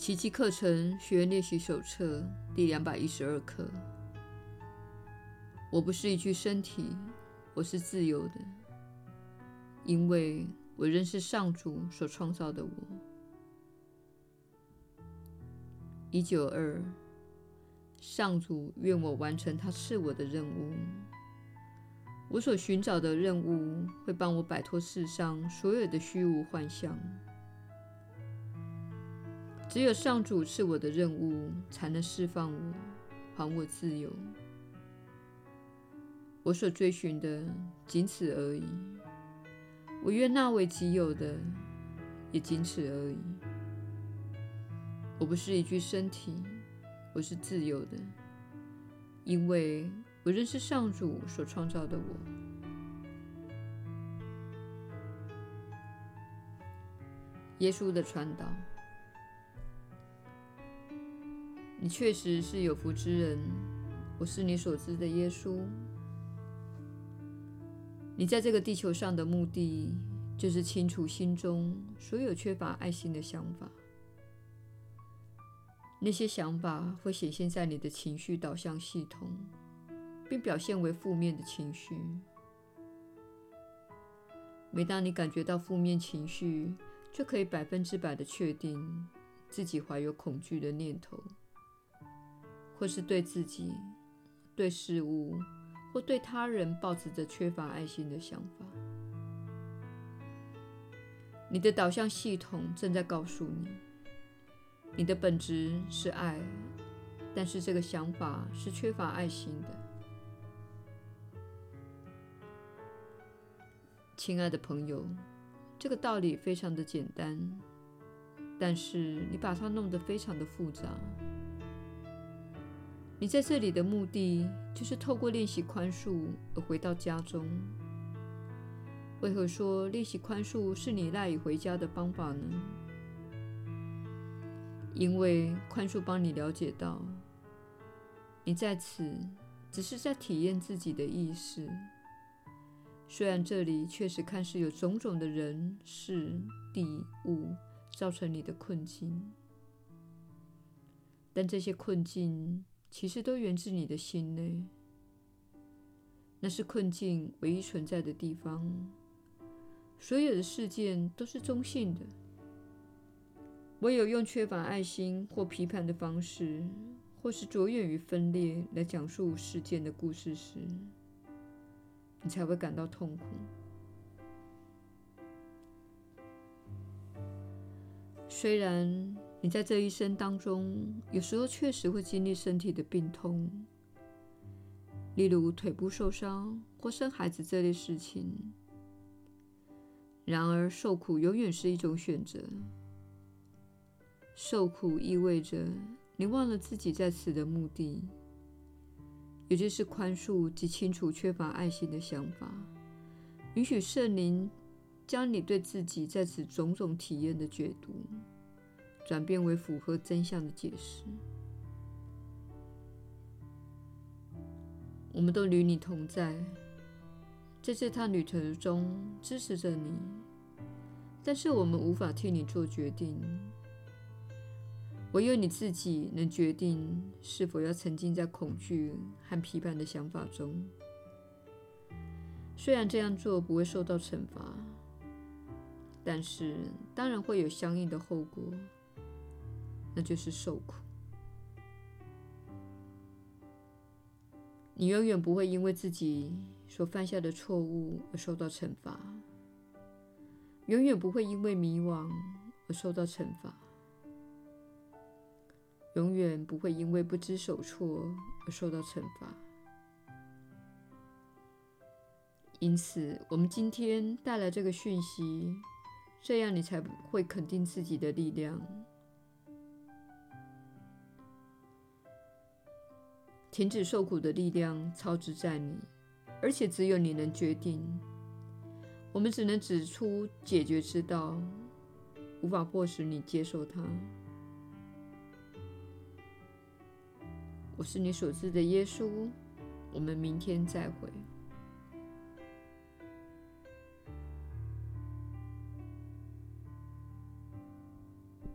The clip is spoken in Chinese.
奇迹课程学员练习手册第两百一十二课。我不是一具身体，我是自由的，因为我认识上主所创造的我。一九二，上主愿我完成他赐我的任务。我所寻找的任务会帮我摆脱世上所有的虚无幻象。只有上主赐我的任务，才能释放我，还我自由。我所追寻的仅此而已。我愿纳为己有的，也仅此而已。我不是一具身体，我是自由的，因为我认识上主所创造的我。耶稣的传导。你确实是有福之人，我是你所知的耶稣。你在这个地球上的目的，就是清除心中所有缺乏爱心的想法。那些想法会显现在你的情绪导向系统，并表现为负面的情绪。每当你感觉到负面情绪，就可以百分之百的确定自己怀有恐惧的念头。或是对自己、对事物或对他人抱持着缺乏爱心的想法，你的导向系统正在告诉你，你的本质是爱，但是这个想法是缺乏爱心的。亲爱的朋友，这个道理非常的简单，但是你把它弄得非常的复杂。你在这里的目的就是透过练习宽恕而回到家中。为何说练习宽恕是你赖以回家的方法呢？因为宽恕帮你了解到，你在此只是在体验自己的意识。虽然这里确实看似有种种的人、事、地、物造成你的困境，但这些困境，其实都源自你的心内，那是困境唯一存在的地方。所有的事件都是中性的，唯有用缺乏爱心或批判的方式，或是着眼于分裂来讲述事件的故事时，你才会感到痛苦。虽然。你在这一生当中，有时候确实会经历身体的病痛，例如腿部受伤或生孩子这类事情。然而，受苦永远是一种选择。受苦意味着你忘了自己在此的目的，也就是宽恕及清除缺乏爱心的想法，允许圣灵将你对自己在此种种体验的解读。转变为符合真相的解释。我们都与你同在，在这趟旅程中支持着你，但是我们无法替你做决定。唯有你自己能决定是否要沉浸在恐惧和批判的想法中。虽然这样做不会受到惩罚，但是当然会有相应的后果。那就是受苦。你永远不会因为自己所犯下的错误而受到惩罚，永远不会因为迷惘而受到惩罚，永远不会因为不知所措而受到惩罚。因此，我们今天带来这个讯息，这样你才会肯定自己的力量。停止受苦的力量操之在你，而且只有你能决定。我们只能指出解决之道，无法迫使你接受它。我是你所知的耶稣。我们明天再会。